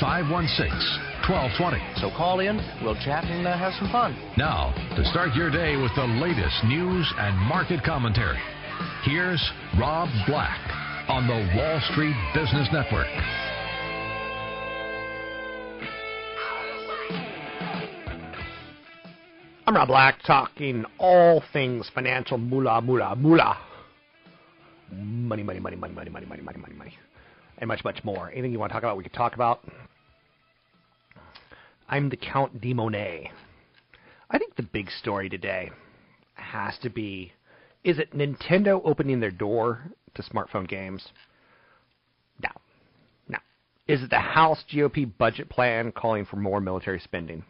516 1220. So call in, we'll chat and uh, have some fun. Now, to start your day with the latest news and market commentary, here's Rob Black on the Wall Street Business Network. I'm Rob Black, talking all things financial, moolah, moolah, moolah. Money, money, money, money, money, money, money, money, money, money. And much, much more. Anything you want to talk about, we could talk about. I'm the Count de Monet. I think the big story today has to be is it Nintendo opening their door to smartphone games? No. No. Is it the House GOP budget plan calling for more military spending?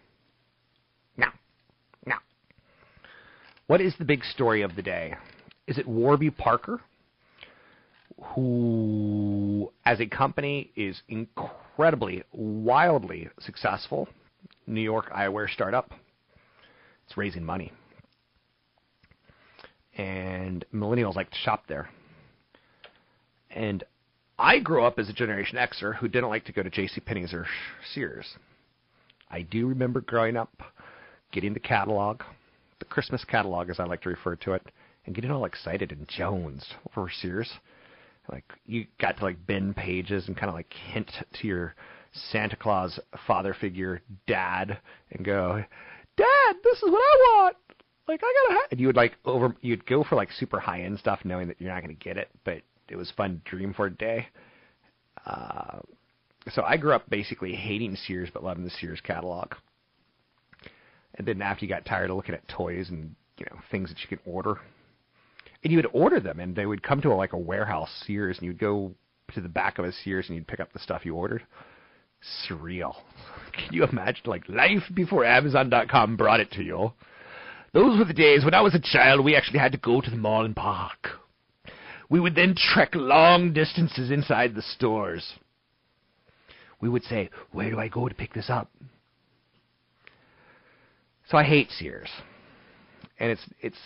No. No. What is the big story of the day? Is it Warby Parker, who, as a company, is incredibly, wildly successful? New York eyewear startup. It's raising money. And millennials like to shop there. And I grew up as a Generation Xer who didn't like to go to J.C. Penney's or Sears. I do remember growing up, getting the catalog, the Christmas catalog as I like to refer to it, and getting all excited in Jones over Sears. Like you got to like bend pages and kind of like hint to your Santa Claus father figure dad and go, Dad, this is what I want. Like I gotta have. And you would like over. You'd go for like super high end stuff, knowing that you're not gonna get it, but it was fun dream for a day. Uh, so I grew up basically hating Sears but loving the Sears catalog. And then after you got tired of looking at toys and you know things that you could order, and you would order them, and they would come to a, like a warehouse Sears, and you'd go to the back of a Sears and you'd pick up the stuff you ordered surreal. Can you imagine, like, life before Amazon.com brought it to you? Those were the days when I was a child, we actually had to go to the mall and park. We would then trek long distances inside the stores. We would say, Where do I go to pick this up? So I hate Sears. And it's it's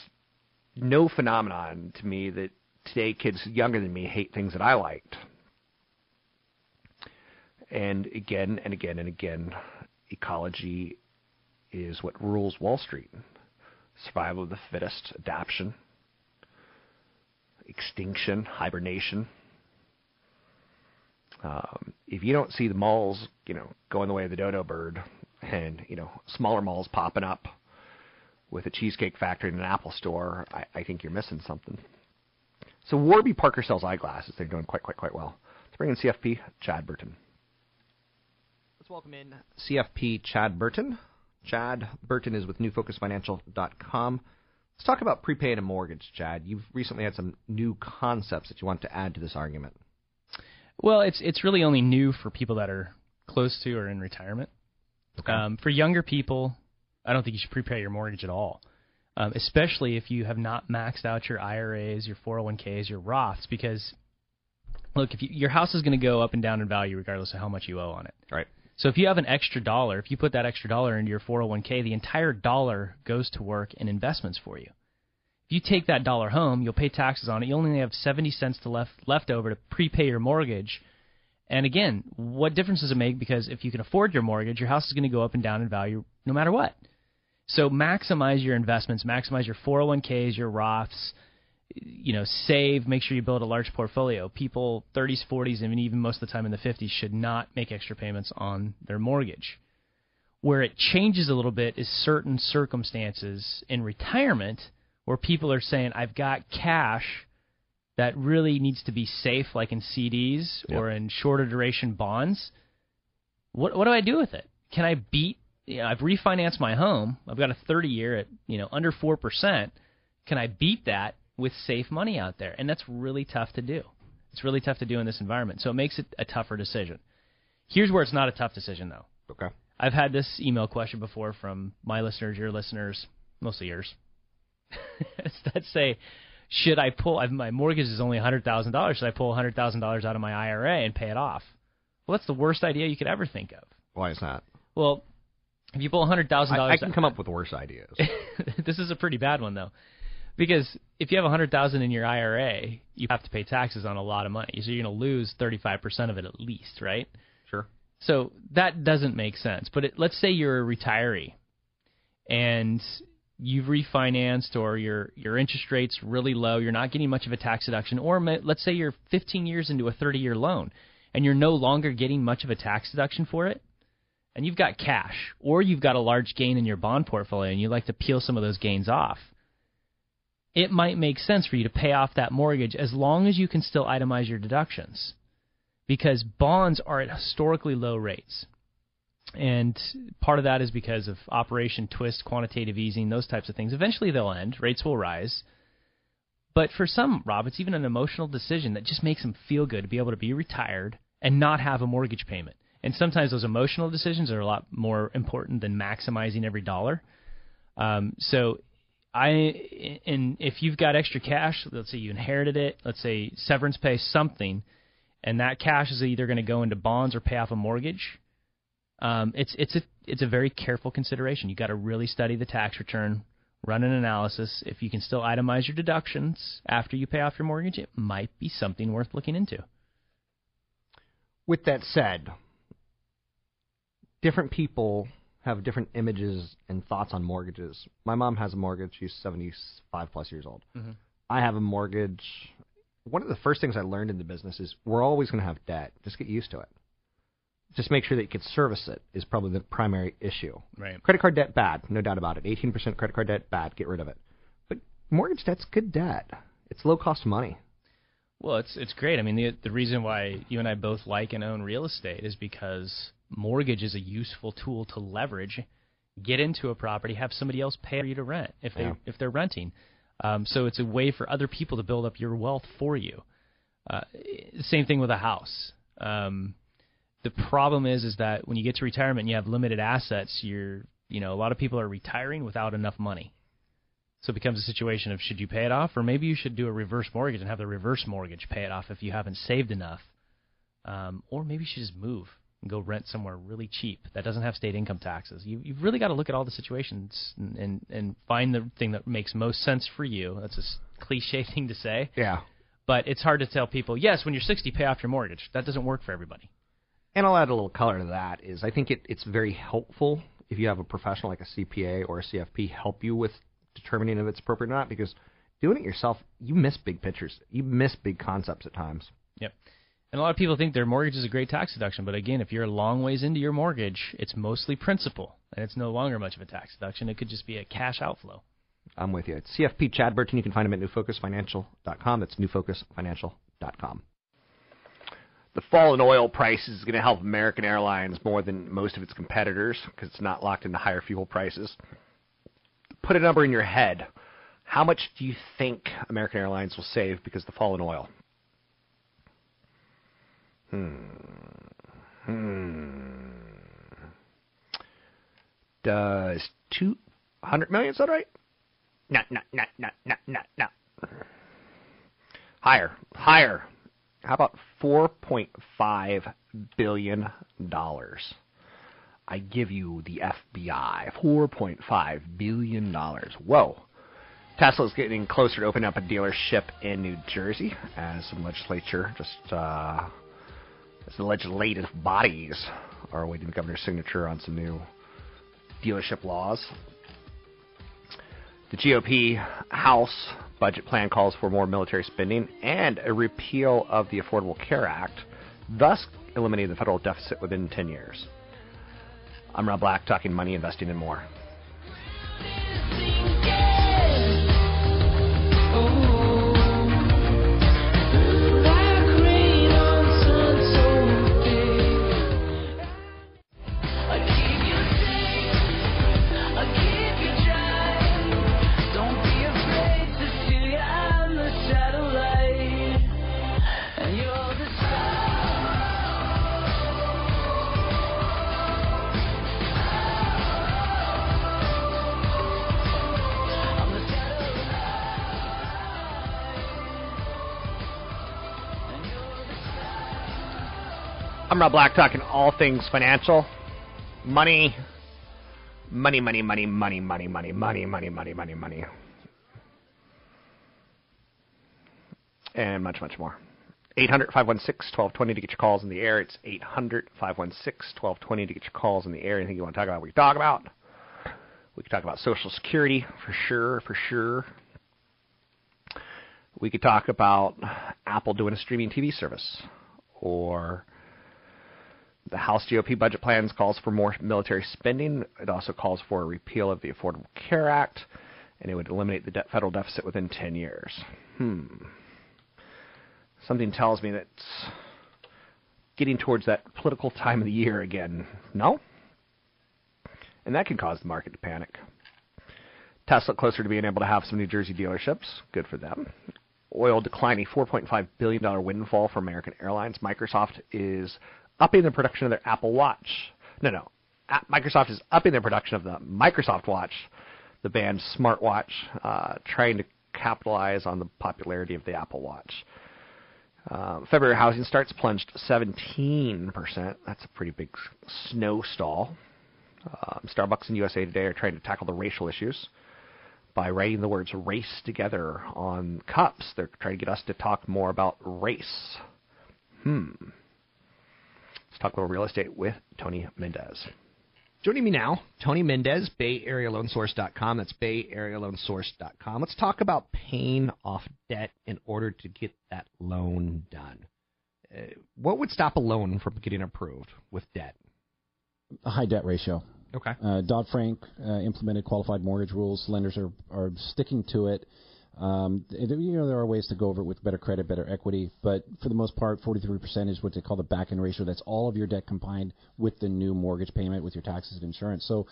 no phenomenon to me that today kids younger than me hate things that I liked. And again and again and again, ecology is what rules Wall Street. Survival of the fittest, adaptation, extinction, hibernation. Um, if you don't see the malls, you know, going the way of the dodo bird, and you know, smaller malls popping up with a cheesecake factory and an Apple store, I, I think you're missing something. So Warby Parker sells eyeglasses. They're doing quite, quite, quite well. Let's bring in CFP Chad Burton. Let's welcome in CFP Chad Burton. Chad Burton is with NewFocusFinancial.com. Let's talk about prepaying a mortgage, Chad. You've recently had some new concepts that you want to add to this argument. Well, it's it's really only new for people that are close to or in retirement. Okay. Um, for younger people, I don't think you should prepay your mortgage at all, um, especially if you have not maxed out your IRAs, your 401ks, your Roths, because look, if you, your house is going to go up and down in value regardless of how much you owe on it. Right. So if you have an extra dollar, if you put that extra dollar into your 401k, the entire dollar goes to work in investments for you. If you take that dollar home, you'll pay taxes on it. You only have 70 cents to left left over to prepay your mortgage, And again, what difference does it make? Because if you can afford your mortgage, your house is going to go up and down in value no matter what. So maximize your investments, maximize your 401ks, your Roths, you know, save, make sure you build a large portfolio. People 30s, 40s, and even most of the time in the 50s should not make extra payments on their mortgage. Where it changes a little bit is certain circumstances in retirement where people are saying, I've got cash that really needs to be safe, like in CDs or in shorter duration bonds. What, what do I do with it? Can I beat you know, I've refinanced my home. I've got a 30 year at you know under four percent. Can I beat that with safe money out there? And that's really tough to do. It's really tough to do in this environment. So it makes it a tougher decision. Here's where it's not a tough decision though. Okay. I've had this email question before from my listeners, your listeners, mostly yours. that say, should I pull? I've, my mortgage is only hundred thousand dollars. Should I pull hundred thousand dollars out of my IRA and pay it off? Well, that's the worst idea you could ever think of. Why is that? Well, if you pull hundred thousand I, dollars, I can come up with worse ideas. this is a pretty bad one though, because if you have a hundred thousand in your IRA, you have to pay taxes on a lot of money, so you're going to lose thirty five percent of it at least, right? sure. So that doesn't make sense. But it, let's say you're a retiree, and you've refinanced, or your your interest rate's really low, you're not getting much of a tax deduction, or let's say you're 15 years into a 30 year loan, and you're no longer getting much of a tax deduction for it and you've got cash, or you've got a large gain in your bond portfolio and you'd like to peel some of those gains off, it might make sense for you to pay off that mortgage as long as you can still itemize your deductions. Because bonds are at historically low rates. And part of that is because of Operation Twist, quantitative easing, those types of things. Eventually they'll end, rates will rise. But for some, Rob, it's even an emotional decision that just makes them feel good to be able to be retired and not have a mortgage payment. And sometimes those emotional decisions are a lot more important than maximizing every dollar. Um, so, I and if you've got extra cash, let's say you inherited it, let's say severance pay something, and that cash is either going to go into bonds or pay off a mortgage. Um, it's it's a it's a very careful consideration. You got to really study the tax return, run an analysis. If you can still itemize your deductions after you pay off your mortgage, it might be something worth looking into. With that said, different people have different images and thoughts on mortgages. My mom has a mortgage. She's 75 plus years old. Mm-hmm. I have a mortgage. One of the first things I learned in the business is we're always going to have debt. Just get used to it. Just make sure that you can service it is probably the primary issue. Right. Credit card debt, bad, no doubt about it. 18% credit card debt, bad, get rid of it. But mortgage debt's good debt. It's low cost money. Well, it's it's great. I mean, the the reason why you and I both like and own real estate is because mortgage is a useful tool to leverage, get into a property, have somebody else pay you to rent if they Yeah. if they're renting. Um, so it's a way for other people to build up your wealth for you. Uh, same thing with a house. Um, the problem is is that when you get to retirement and you have limited assets, you're you know a lot of people are retiring without enough money. So it becomes a situation of should you pay it off, or maybe you should do a reverse mortgage and have the reverse mortgage pay it off if you haven't saved enough, um, or maybe you should just move and go rent somewhere really cheap that doesn't have state income taxes. You, you've really got to look at all the situations and, and and find the thing that makes most sense for you. That's a cliche thing to say, Yeah. but it's hard to tell people. Yes, when you're 60, pay off your mortgage. That doesn't work for everybody. And I'll add a little color to that. Is I think it, it's very helpful if you have a professional like a CPA or a CFP help you with determining if it's appropriate or not. Because doing it yourself, you miss big pictures. You miss big concepts at times. Yep. And a lot of people think their mortgage is a great tax deduction, but again, if you're a long ways into your mortgage, it's mostly principal, and it's no longer much of a tax deduction. It could just be a cash outflow. I'm with you. It's CFP Chad Burton. You can find him at newfocusfinancial.com. That's newfocusfinancial.com. The fall in oil prices is going to help American Airlines more than most of its competitors because it's not locked into higher fuel prices. Put a number in your head. How much do you think American Airlines will save because of the fall in oil? Hmm. Hmm. Does 200 million sound right? No, no, no, no, no, no, no. Higher, higher. How about 4.5 billion dollars? I give you the FBI 4.5 billion dollars. Whoa. Tesla's getting closer to opening up a dealership in New Jersey as some legislature just uh, As the legislative bodies are awaiting the governor's signature on some new dealership laws. The GOP House budget plan calls for more military spending and a repeal of the Affordable Care Act, thus eliminating the federal deficit within 10 years. I'm Rob Black, talking money, investing, and more. Rob Black, talking all things financial, money, money, money, money, money, money, money, money, money, money, money, money, and much, much more. 800 516 1220 to get your calls in the air. It's 800 516 1220 to get your calls in the air. Anything you want to talk about, we can talk about. We can talk about Social Security for sure, for sure. We could talk about Apple doing a streaming TV service or the House GOP budget plans calls for more military spending. It also calls for a repeal of the Affordable Care Act, and it would eliminate the de- federal deficit within 10 years. Hmm. Something tells me that it's getting towards that political time of the year again. No? And that can cause the market to panic. Tesla closer to being able to have some New Jersey dealerships. Good for them. Oil declining $4.5 billion windfall for American Airlines. Microsoft is upping the production of their Apple Watch. No, no. Microsoft is upping their production of the Microsoft Watch, the band's smartwatch, uh, trying to capitalize on the popularity of the Apple Watch. Uh, February housing starts plunged 17%. That's a pretty big snow stall. Uh, Starbucks and USA Today are trying to tackle the racial issues by writing the words race together on cups. They're trying to get us to talk more about race. Hmm. Let's talk about real estate with Tony Mendez. Joining me now, Tony Mendez, BayAreaLoanSource.com. That's BayAreaLoanSource.com. Let's talk about paying off debt in order to get that loan done. Uh, what would stop a loan from getting approved with debt? A high debt ratio. Okay. Uh, Dodd Frank uh, implemented qualified mortgage rules. Lenders are, are sticking to it. Um, you know, there are ways to go over it with better credit, better equity, but for the most part, 43% is what they call the back-end ratio. That's all of your debt combined with the new mortgage payment, with your taxes and insurance. So,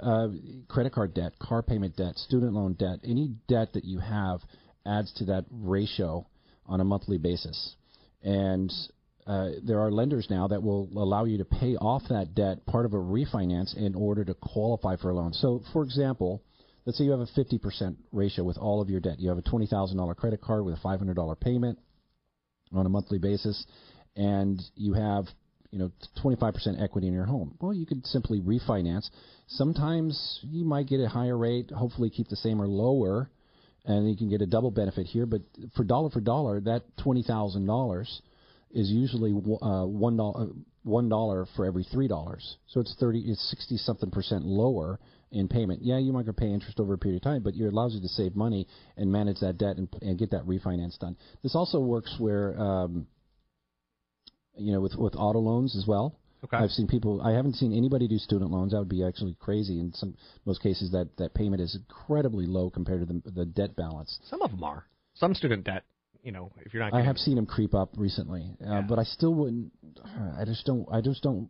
uh, credit card debt, car payment debt, student loan debt, any debt that you have adds to that ratio on a monthly basis. And uh, there are lenders now that will allow you to pay off that debt, part of a refinance, in order to qualify for a loan. So, for example, let's say you have a 50% ratio with all of your debt. You have a $20,000 credit card with a $500 payment on a monthly basis, and you have you know 25% equity in your home. Well, you could simply refinance. Sometimes you might get a higher rate, hopefully keep the same or lower, and you can get a double benefit here. But for dollar for dollar, that twenty thousand dollars is usually uh, one dollar one dollar for every three dollars. So it's thirty, it's sixty something percent lower in payment. Yeah, you might pay interest over a period of time, but it allows you to save money and manage that debt and, and get that refinance done. This also works where, um, you know, with with auto loans as well. Okay. I've seen people. I haven't seen anybody do student loans. That would be actually crazy. In some most cases, that that payment is incredibly low compared to the the debt balance. Some of them are. Some student debt, you know, if you're not. I have seen them creep up recently, uh, but I still wouldn't. I just don't. I just don't.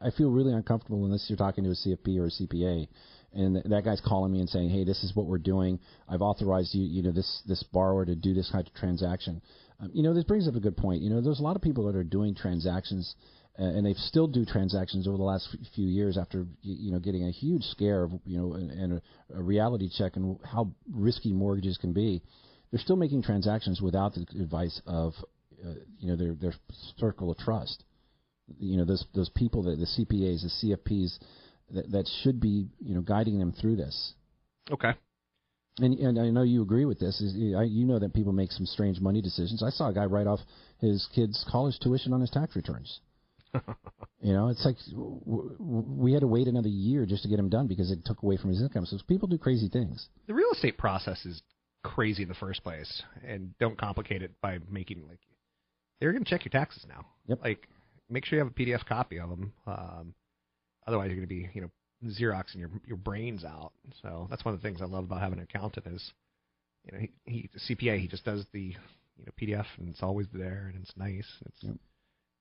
I feel really uncomfortable unless you're talking to a CFP or a CPA, and th- that guy's calling me and saying, "Hey, this is what we're doing. I've authorized you, you know, this this borrower to do this kind of transaction." Um, you know, this brings up a good point. You know, there's a lot of people that are doing transactions, uh, and they still do transactions over the last f- few years after you know getting a huge scare of you know and, and a, a reality check and how risky mortgages can be. They're still making transactions without the advice of uh, you know their their circle of trust. You know those those people that the CPAs, the CFPs that that should be you know guiding them through this. Okay. And, and I know you agree with this. Is you know that people make some strange money decisions. I saw a guy write off his kid's college tuition on his tax returns. you know, it's like we had to wait another year just to get him done because it took away from his income. So people do crazy things. The real estate process is crazy in the first place, and don't complicate it by making like they're going to check your taxes now. Yep. Like, make sure you have a PDF copy of them. Um, otherwise, you're going to be, you know, xeroxing your your brains out. So that's one of the things I love about having an accountant is, you know, he, he CPA he just does the you know PDF and it's always there and it's nice. It's Yep.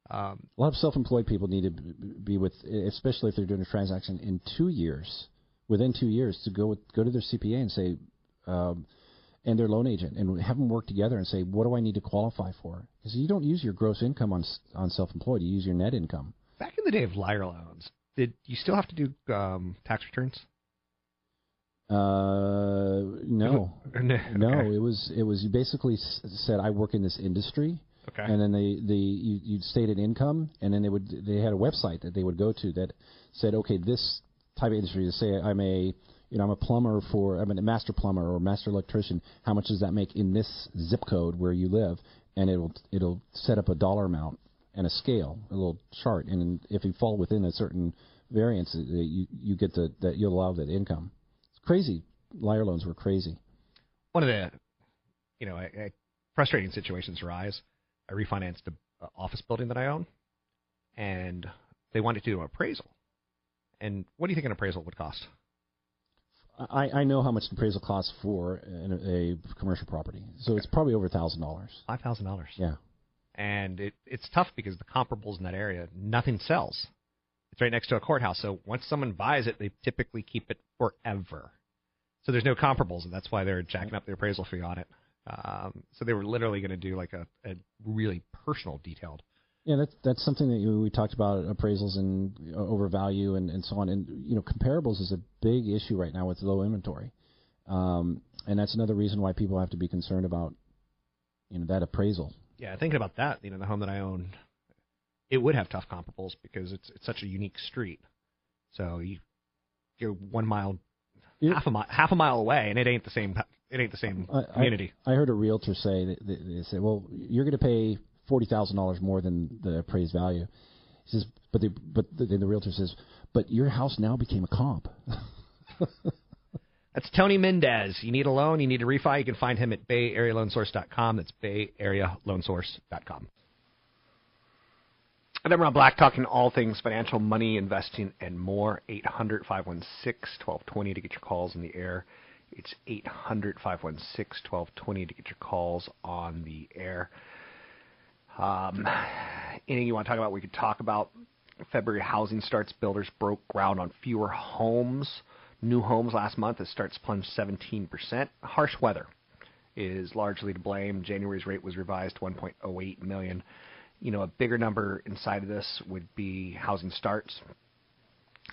um, A lot of self-employed people need to be with, especially if they're doing a transaction in two years, within two years, to go with, go to their CPA and say, um, and their loan agent, and have them work together and say, what do I need to qualify for? Because you don't use your gross income on on self-employed, you use your net income. back in the day of liar loans. Did you still have to do um, tax returns? Uh, no, no, Okay. it was it was you basically s- said I work in this industry, Okay. and then they the you you'd stated income, and then they would they had a website that they would go to that said okay this type of industry. To say I'm a you know I'm a plumber for I'm a master plumber or master electrician. How much does that make in this zip code where you live? And it'll it'll set up a dollar amount and a scale, a little chart, and if you fall within a certain variance, uh, you you get the that you'll allow that income. It's crazy. Liar loans were crazy. one of the you know I, I, frustrating situations arise. I refinanced an office building that I own, and they wanted to do an appraisal. And what do you think an appraisal would cost? I, I know how much the appraisal costs for an, a commercial property, so it's probably over a thousand dollars. Five thousand dollars. Yeah, And it, it's tough because the comparables in that area, nothing sells. It's right next to a courthouse, so once someone buys it, they typically keep it forever. So there's no comparables, and that's why they're jacking up the appraisal fee on it. Um, so they were literally going to do like a, a really personal, detailed yeah. That's that's something that you, we talked about appraisals and uh, overvalue and, and so on. And you know, comparables is a big issue right now with low inventory, um, and that's another reason why people have to be concerned about you know that appraisal. Yeah, thinking about that, you know, the home that I own, it would have tough comparables because it's it's such a unique street. So you you're one mile, Yeah. half a mile, half a mile away, and it ain't the same. It ain't the same I- I- community. I, heard a realtor say that that they said, "Well, you're going to pay forty thousand dollars more than the appraised value." He says, "But the but the, then the realtor says, but your house now became a comp." That's Tony Mendez. You need a loan, you need a refi. You can find him at BayAreaLoanSource.com. That's BayAreaLoanSource.com. And I'm Rob Black, talking all things financial, money, investing, and more. 800 516 1220 to get your calls in the air. It's 800 516 1220 to get your calls on the air. Um, anything you want to talk about, we could talk about. February housing starts. Builders broke ground on fewer homes. New homes last month as starts plunged 17%. Harsh weather is largely to blame. January's rate was revised to 1.08 million. You know, a bigger number inside of this would be housing starts.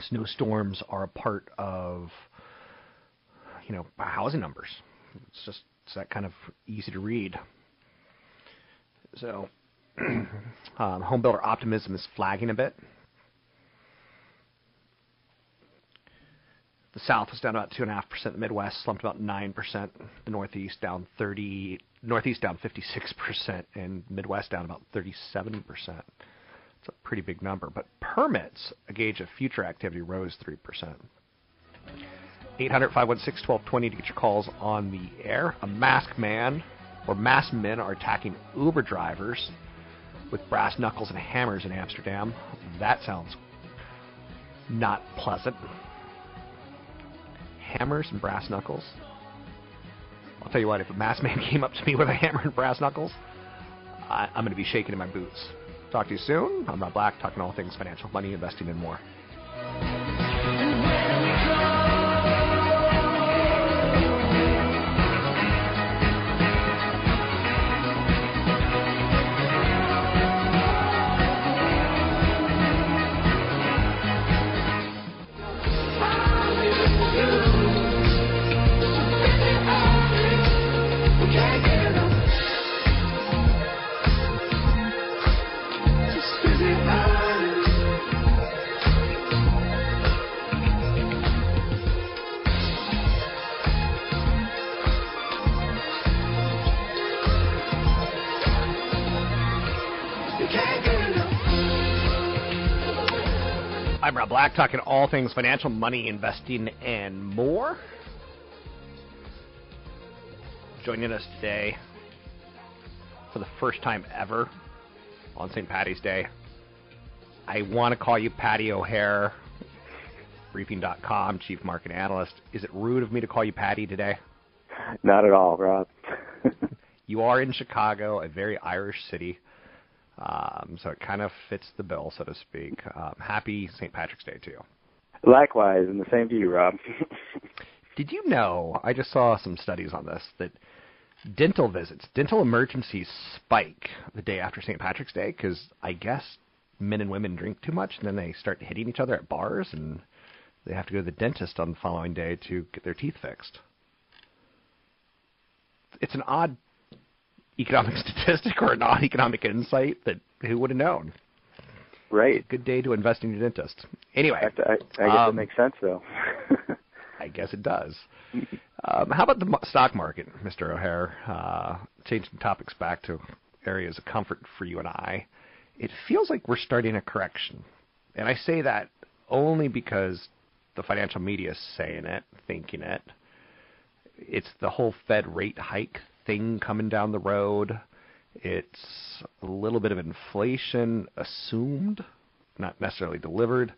Snowstorms are a part of, you know, housing numbers. It's just it's that kind of easy to read. So, um, home builder optimism is flagging a bit. The South was down about two and a half percent. The Midwest slumped about nine percent. The Northeast down thirty. Northeast down fifty six percent, and Midwest down about thirty seven percent. It's a pretty big number. But permits, a gauge of future activity, rose three percent. 800 516 1220 to get your calls on the air. A masked man or masked men are attacking Uber drivers with brass knuckles and hammers in Amsterdam. That sounds not pleasant. Hammers and brass knuckles. I'll tell you what, if a masked man came up to me with a hammer and brass knuckles, I, I'm going to be shaking in my boots. Talk to you soon. I'm Rob Black, talking all things financial, money, investing, and more. Talking all things financial, money, investing, and more. Joining us today for the first time ever on St. Patty's Day. I want to call you Patty O'Hare, briefing.com, chief market analyst. Is it rude of me to call you Patty today? Not at all, Rob. you are in Chicago, a very Irish city. Um, so it kind of fits the bill, so to speak. Um, happy St. Patrick's Day to you. Likewise, and the same to you, Rob. Did you know? I just saw some studies on this that dental visits, dental emergencies spike the day after St. Patrick's Day because I guess men and women drink too much and then they start hitting each other at bars and they have to go to the dentist on the following day to get their teeth fixed. It's an odd economic statistic or a non-economic insight that who would have known? Right. Good day to invest in your dentist. Anyway, I, I, I guess um, it makes sense though. I guess it does. Um, how about the stock market, Mr. O'Hare? Uh, change some topics back to areas of comfort for you and I. It feels like we're starting a correction, and I say that only because the financial media is saying it, thinking it. It's the whole Fed rate hike thing coming down the road. It's a little bit of inflation assumed, not necessarily delivered.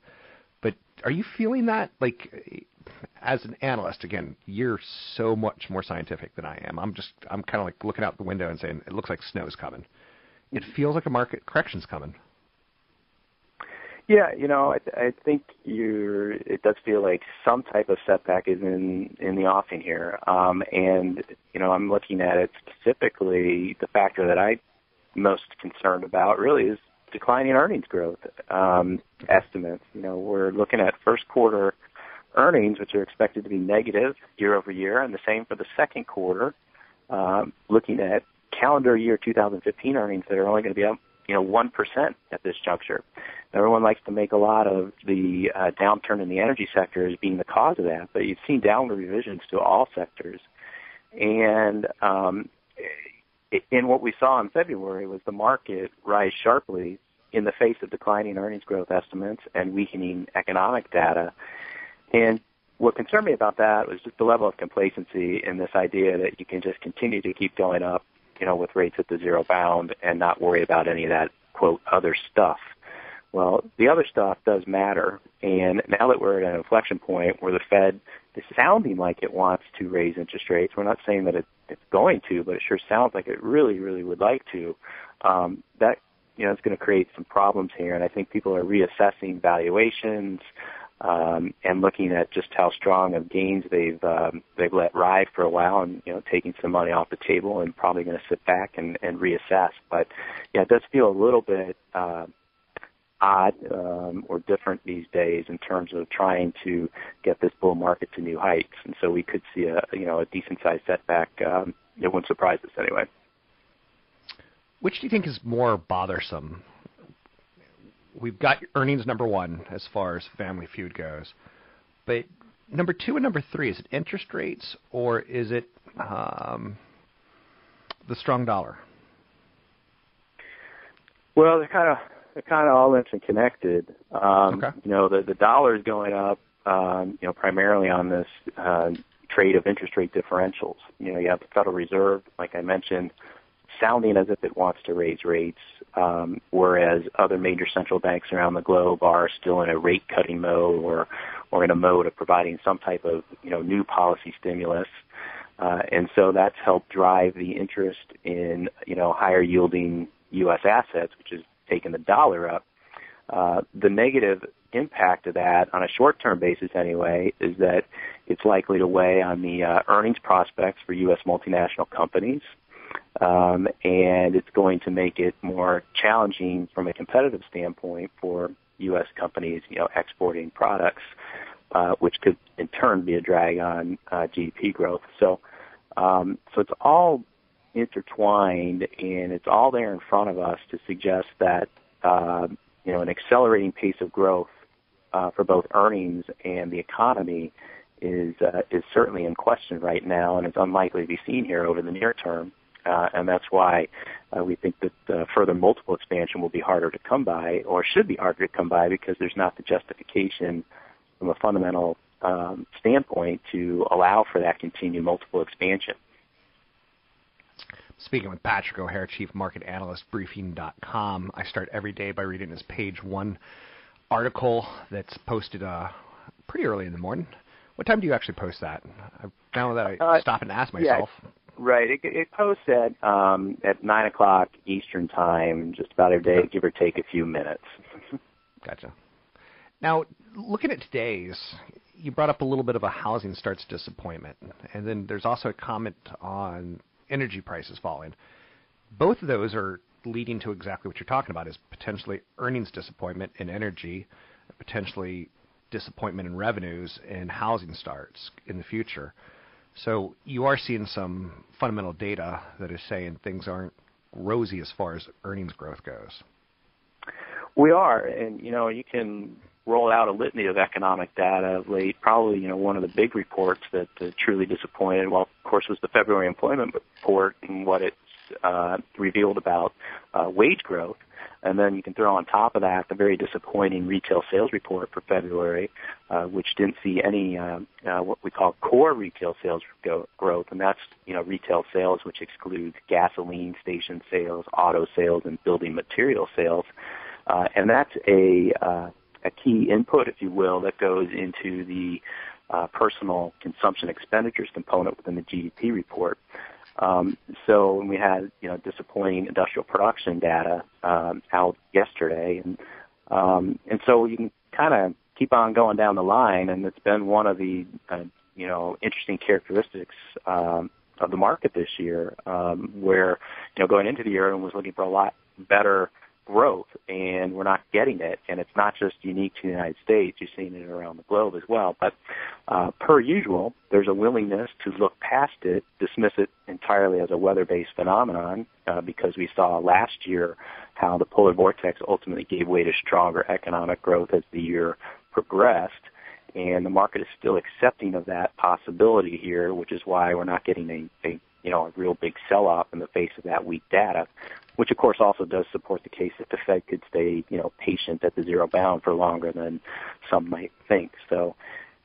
But are you feeling that? Like, as an analyst, again, you're so much more scientific than I am. I'm just, I'm kind of like looking out the window and saying, it looks like snow's coming. It feels like a market correction's coming. Yeah, you know, I, I think you're. It does feel like some type of setback is in in the offing here, um, and you know, I'm looking at it specifically. The factor that I'm most concerned about really is declining earnings growth um, estimates. You know, we're looking at first quarter earnings, which are expected to be negative year over year, and the same for the second quarter. Um, looking at calendar year 2015 earnings that are only going to be up you know, 1% at this juncture. Everyone likes to make a lot of the uh, downturn in the energy sector as being the cause of that, but you've seen downward revisions to all sectors. And um, in what we saw in February was the market rise sharply in the face of declining earnings growth estimates and weakening economic data. And what concerned me about that was just the level of complacency in this idea that you can just continue to keep going up you know, with rates at the zero bound and not worry about any of that quote other stuff. Well, the other stuff does matter, and now that we're at an inflection point where the Fed is sounding like it wants to raise interest rates, we're not saying that it, it's going to, but it sure sounds like it really, really would like to. Um, that you know, it's going to create some problems here, and I think people are reassessing valuations um, and looking at just how strong of gains they've um, they've let ride for a while, and you know taking some money off the table, and probably going to sit back and, and reassess. But yeah, it does feel a little bit uh, odd um, or different these days in terms of trying to get this bull market to new heights, and so we could see a you know a decent sized setback. Um, it wouldn't surprise us anyway. Which do you think is more bothersome? we've got earnings number one as far as Family Feud goes, but number two and number three is it interest rates or is it um, the strong dollar? Well, they're kind of they're kind of all interconnected. Um, okay. You know, the the dollar is going up. Um, you know, primarily on this uh, trade of interest rate differentials. You know, you have the Federal Reserve, like I mentioned, sounding as if it wants to raise rates, um, whereas other major central banks around the globe are still in a rate cutting mode or or in a mode of providing some type of you know new policy stimulus. Uh, and so that's helped drive the interest in you know higher yielding U.S. assets, which has taken the dollar up. Uh, the negative impact of that on a short-term basis anyway is that it's likely to weigh on the uh, earnings prospects for U.S. multinational companies um, and it's going to make it more challenging from a competitive standpoint for U.S. companies, you know, exporting products, uh, which could in turn be a drag on uh, GDP growth. So, um, so it's all intertwined, and it's all there in front of us to suggest that uh, you know an accelerating pace of growth uh, for both earnings and the economy is uh, is certainly in question right now, and it's unlikely to be seen here over the near term. uh, and that's why uh, we think that uh, further multiple expansion will be harder to come by, or should be harder to come by, because there's not the justification from a fundamental um, standpoint to allow for that continued multiple expansion. Speaking with Patrick O'Hare, Chief Market Analyst, Briefing.com. I start every day by reading his page one article that's posted uh, pretty early in the morning. What time do you actually post that? Now that I uh, stop and ask myself. Yeah, right. It, it posts at um, at nine o'clock Eastern time, just about every day, give or take a few minutes. gotcha. Now, looking at today's, you brought up a little bit of a housing starts disappointment, and then there's also a comment on energy prices falling. Both of those are leading to exactly what you're talking about: is potentially earnings disappointment in energy, potentially disappointment in revenues and housing starts in the future. So you are seeing some fundamental data that is saying things aren't rosy as far as earnings growth goes. We are, and you know, you can roll out a litany of economic data of late. Probably, you know, one of the big reports that uh, truly disappointed, well, of course, was the February employment report and what it uh, revealed about uh, wage growth. And then you can throw on top of that the very disappointing retail sales report for February, uh, which didn't see any uh, uh, what we call core retail sales go- growth, and that's you know retail sales which excludes gasoline station sales, auto sales, and building material sales. Uh, and that's a uh, a key input, if you will, that goes into the uh, personal consumption expenditures component within the GDP report. Um, so we had you know disappointing industrial production data um, out yesterday, and um, and so you can kind of keep on going down the line, and it's been one of the uh, you know interesting characteristics um, of the market this year, um, where you know going into the year and was looking for a lot better growth, and we're not getting it. And it's not just unique to the United States; you're seeing it around the globe as well. But uh, per usual, there's a willingness to look past it, dismiss it entirely as a weather-based phenomenon, uh, because we saw last year how the polar vortex ultimately gave way to stronger economic growth as the year progressed. And the market is still accepting of that possibility here, which is why we're not getting a, a you know, a real big sell-off in the face of that weak data which of course also does support the case that the Fed could stay, you know, patient at the zero bound for longer than some might think. So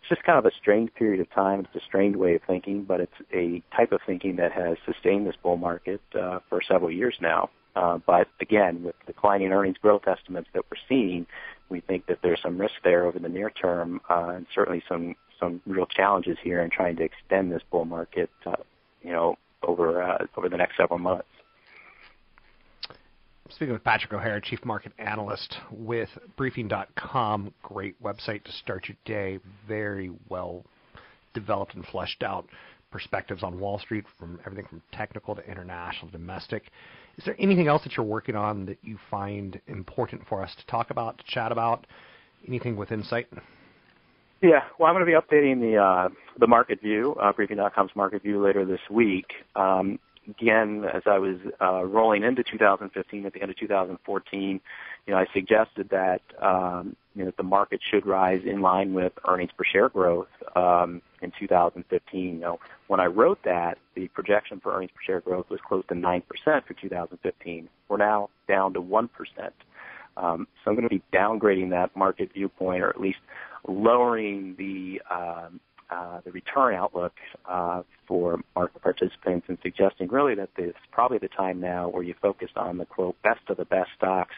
it's just kind of a strange period of time. It's a strange way of thinking, but it's a type of thinking that has sustained this bull market uh, for several years now. Uh, but again, with declining earnings growth estimates that we're seeing, we think that there's some risk there over the near term, uh, and certainly some some real challenges here in trying to extend this bull market, uh, you know, over uh, over the next several months. Speaking with Patrick O'Hare, Chief Market Analyst with Briefing.com. Great website to start your day. Very well developed and fleshed out perspectives on Wall Street from everything from technical to international, domestic. Is there anything else that you're working on that you find important for us to talk about, to chat about? Anything with insight? Yeah, well, I'm going to be updating the uh, the market view, uh, Briefing.com's market view later this week. Um, again, as I was uh, rolling into 2015 at the end of 2014, you know, I suggested that um, you know the market should rise in line with earnings per share growth um, in 2015. You know, when I wrote that, the projection for earnings per share growth was close to nine percent for 2015. We're now down to one percent. Um, so I'm going to be downgrading that market viewpoint, or at least lowering the um, uh, the return outlook uh, for market participants and suggesting really that it's probably the time now where you focus on the quote best of the best stocks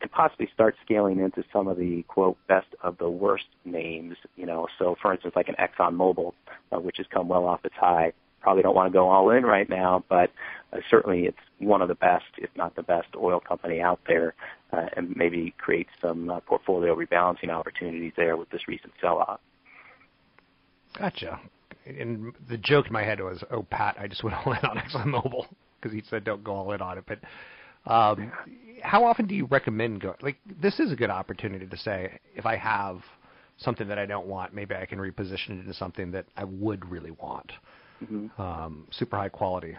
and possibly start scaling into some of the quote best of the worst names. You know, so for instance, like an Exxon Mobil, uh, which has come well off its high. Probably don't want to go all in right now, but uh, certainly it's one of the best, if not the best, oil company out there, uh, and maybe create some uh, portfolio rebalancing opportunities there with this recent sell-off. Gotcha. And the joke in my head was, "Oh, Pat, I just went all in on ExxonMobil because he said don't go all in on it." But um, how often do you recommend going? Like, this is a good opportunity to say, if I have something that I don't want, maybe I can reposition it into something that I would really want. Mm-hmm. Um, super high quality.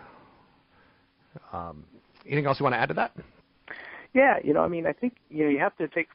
Um, anything else you want to add to that? Yeah, you know, I mean, I think you know you have to take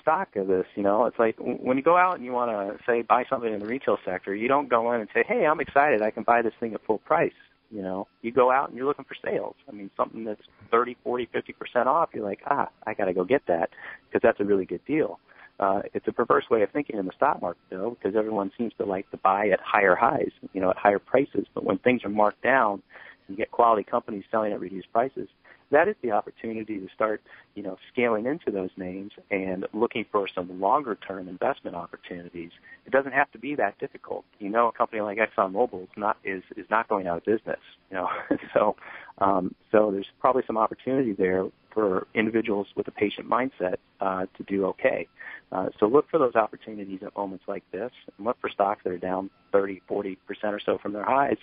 stock of this. You know, it's like when you go out and you want to say buy something in the retail sector, you don't go in and say, "Hey, I'm excited, I can buy this thing at full price." You know, you go out and you're looking for sales. I mean, something that's 30, 40, 50% off, you're like, ah, I got to go get that because that's a really good deal. Uh, it's a perverse way of thinking in the stock market, though, because everyone seems to like to buy at higher highs, you know, at higher prices. But when things are marked down, you get quality companies selling at reduced prices that is the opportunity to start, you know, scaling into those names and looking for some longer term investment opportunities. It doesn't have to be that difficult. You know, a company like ExxonMobil is not is is not going out of business. You know, so um, so there's probably some opportunity there for individuals with a patient mindset uh, to do okay. Uh, so look for those opportunities at moments like this, and look for stocks that are down 30, 40 percent or so from their highs,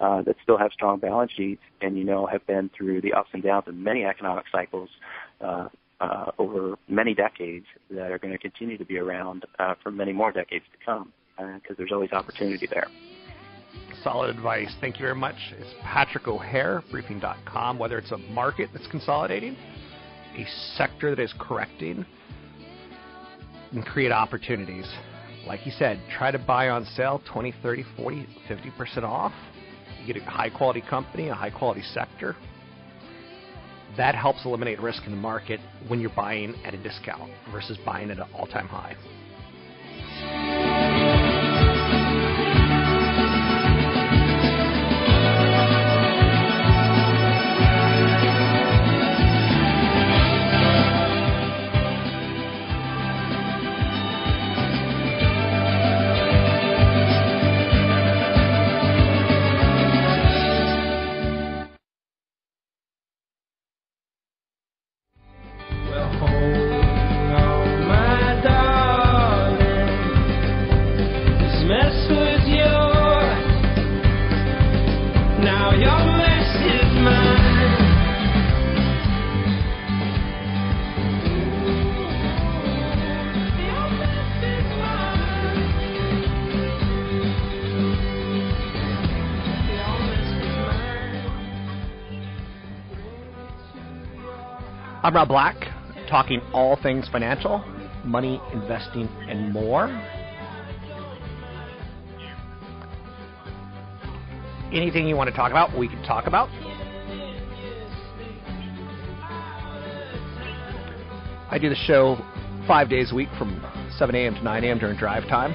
uh, that still have strong balance sheets, and you know have been through the ups and downs of many economic cycles uh, uh, over many decades that are going to continue to be around uh, for many more decades to come, because there's always opportunity there. Solid advice. Thank you very much. It's Patrick O'Hare, briefing.com. Whether it's a market that's consolidating, a sector that is correcting, and create opportunities. Like he said, try to buy on sale 20, 30, 40, 50% off. You get a high quality company, a high quality sector. That helps eliminate risk in the market when you're buying at a discount versus buying at an all time high. I'm Rob Black, talking all things financial, money, investing, and more. Anything you want to talk about, we can talk about. I do the show five days a week from 7 a.m. to 9 a.m. during drive time.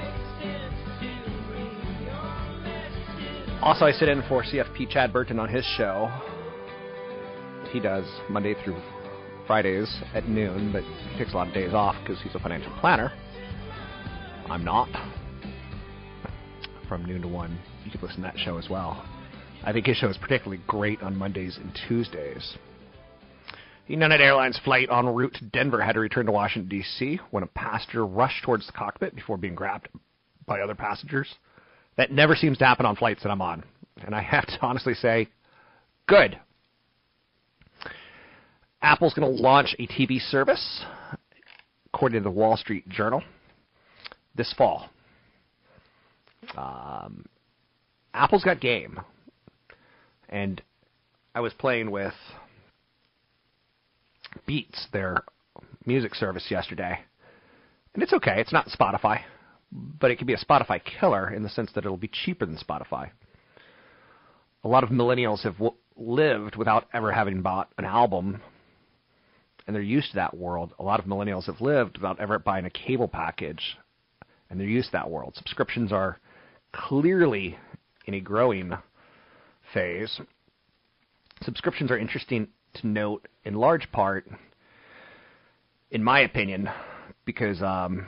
Also, I sit in for CFP Chad Burton on his show. He does Monday through Fridays at noon, but he takes a lot of days off because he's a financial planner. I'm not. From noon to 1, you can listen to that show as well. I think his show is particularly great on Mondays and Tuesdays. The United Airlines flight en route to Denver had to return to Washington, D.C. when a passenger rushed towards the cockpit before being grabbed by other passengers. That never seems to happen on flights that I'm on. And I have to honestly say, good. Apple's going to launch a TV service, according to the Wall Street Journal, this fall. Um, Apple's got game, and I was playing with Beats, their music service, yesterday, and it's okay. It's not Spotify, but it can be a Spotify killer in the sense that it'll be cheaper than Spotify. A lot of millennials have w- lived without ever having bought an album and they're used to that world. A lot of millennials have lived without ever buying a cable package, and they're used to that world. Subscriptions are clearly in a growing phase. Subscriptions are interesting to note in large part, in my opinion, because um,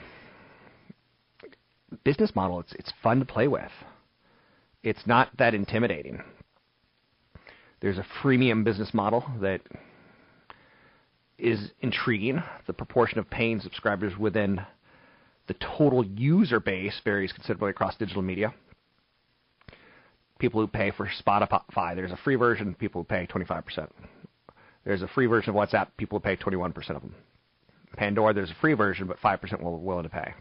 business model it's it's fun to play with. It's not that intimidating. There's a freemium business model that is intriguing. The proportion of paying subscribers within the total user base varies considerably across digital media. People who pay for Spotify, there's a free version, people who pay 25%. There's a free version of WhatsApp, people who pay 21% of them. Pandora, there's a free version, but 5% will willing to pay.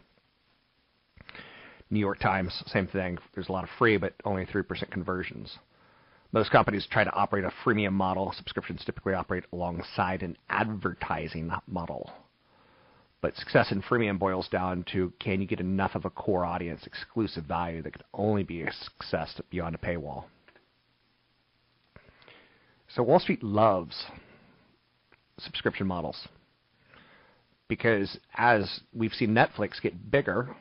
New York Times, same thing. There's a lot of free, but only 3% conversions. Most companies try to operate a freemium model. Subscriptions typically operate alongside an advertising model. But success in freemium boils down to can you get enough of a core audience exclusive value that can only be a success beyond a paywall? So Wall Street loves subscription models because as we've seen Netflix get bigger,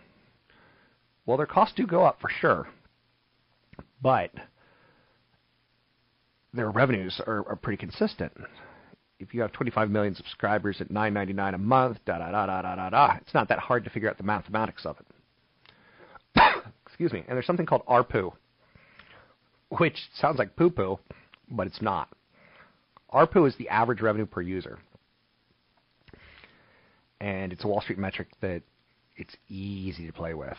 well, their costs do go up for sure, but their revenues are, are pretty consistent. If you have 25 million subscribers at 9.99 a month, da da da da da da da, it's not that hard to figure out the mathematics of it. Excuse me. And there's something called ARPU, which sounds like poo poo, but it's not. ARPU is the average revenue per user. And it's a Wall Street metric that it's easy to play with.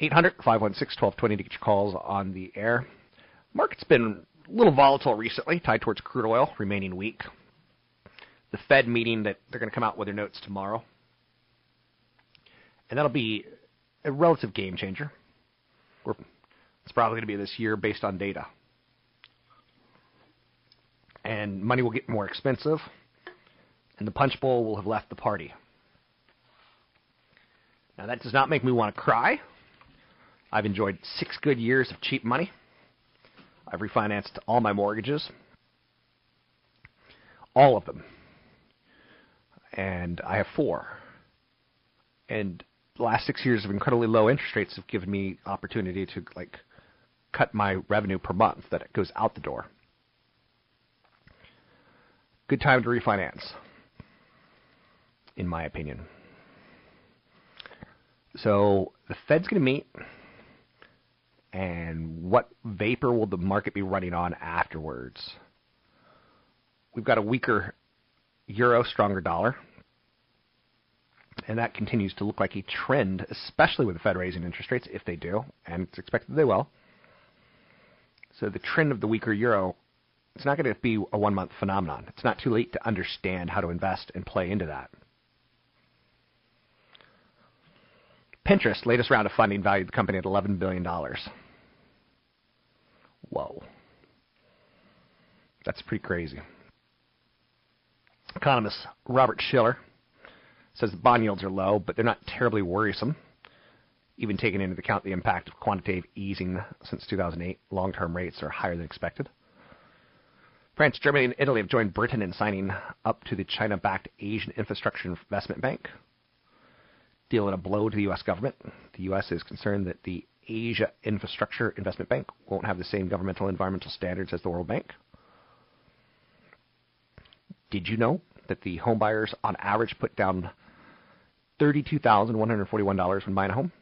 800 516 1220 to get your calls on the air. Market's been a little volatile recently, tied towards crude oil, remaining weak. The Fed meeting that they're going to come out with their notes tomorrow. And that'll be a relative game changer. it's probably going to be this year based on data. And money will get more expensive, and the punch bowl will have left the party. Now, that does not make me want to cry. I've enjoyed six good years of cheap money. I've refinanced all my mortgages, all of them. And I have four. And the last six years of incredibly low interest rates have given me opportunity to like cut my revenue per month that goes out the door. Good time to refinance, in my opinion. So the Fed's going to meet and what vapor will the market be running on afterwards? We've got a weaker euro, stronger dollar, and that continues to look like a trend, especially with the Fed raising interest rates, if they do, and it's expected they will. So the trend of the weaker euro, it's not going to be a one month phenomenon. It's not too late to understand how to invest and play into that. Pinterest, latest round of funding, valued the company at $11 billion. Whoa. That's pretty crazy. Economist Robert Shiller says the bond yields are low, but they're not terribly worrisome, even taking into account the impact of quantitative easing since 2008. Long term rates are higher than expected. France, Germany, and Italy have joined Britain in signing up to the China backed Asian Infrastructure Investment Bank, dealing a blow to the U.S. government. The U.S. is concerned that the Asia Infrastructure Investment Bank won't have the same governmental environmental standards as the World Bank. Did you know that the home buyers on average put down $32,141 when buying a home?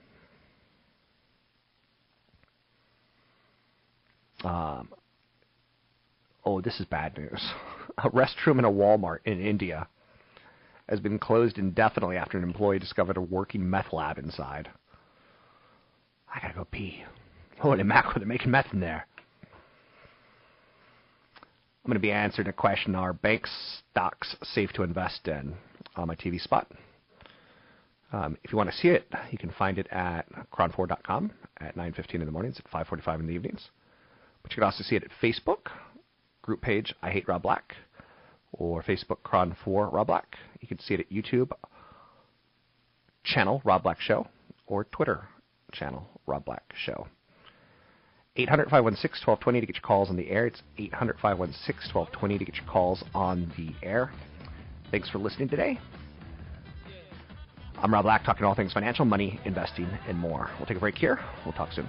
Um, oh, this is bad news. A restroom in a Walmart in India has been closed indefinitely after an employee discovered a working meth lab inside. I gotta go pee. Holy mackerel, they're making meth in there. I'm going to be answering a question Are bank stocks safe to invest in on my TV spot? Um, if you want to see it, you can find it at kron4.com at 9.15 in the mornings, at 5.45 in the evenings. But you can also see it at Facebook, group page I Hate Rob Black, or Facebook Kron4 Rob Black. You can see it at YouTube, channel Rob Black Show, or Twitter channel, Rob Black Show. 800 516 1220 to get your calls on the air. It's 800 516 1220 to get your calls on the air. Thanks for listening today. I'm Rob Black, talking all things financial, money, investing, and more. We'll take a break here. We'll talk soon.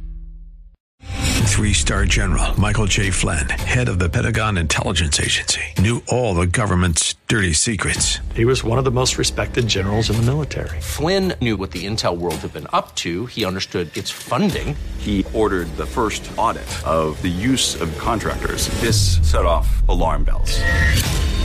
Three star general Michael J. Flynn, head of the Pentagon Intelligence Agency, knew all the government's dirty secrets. He was one of the most respected generals in the military. Flynn knew what the intel world had been up to, he understood its funding. He ordered the first audit of the use of contractors. This set off alarm bells.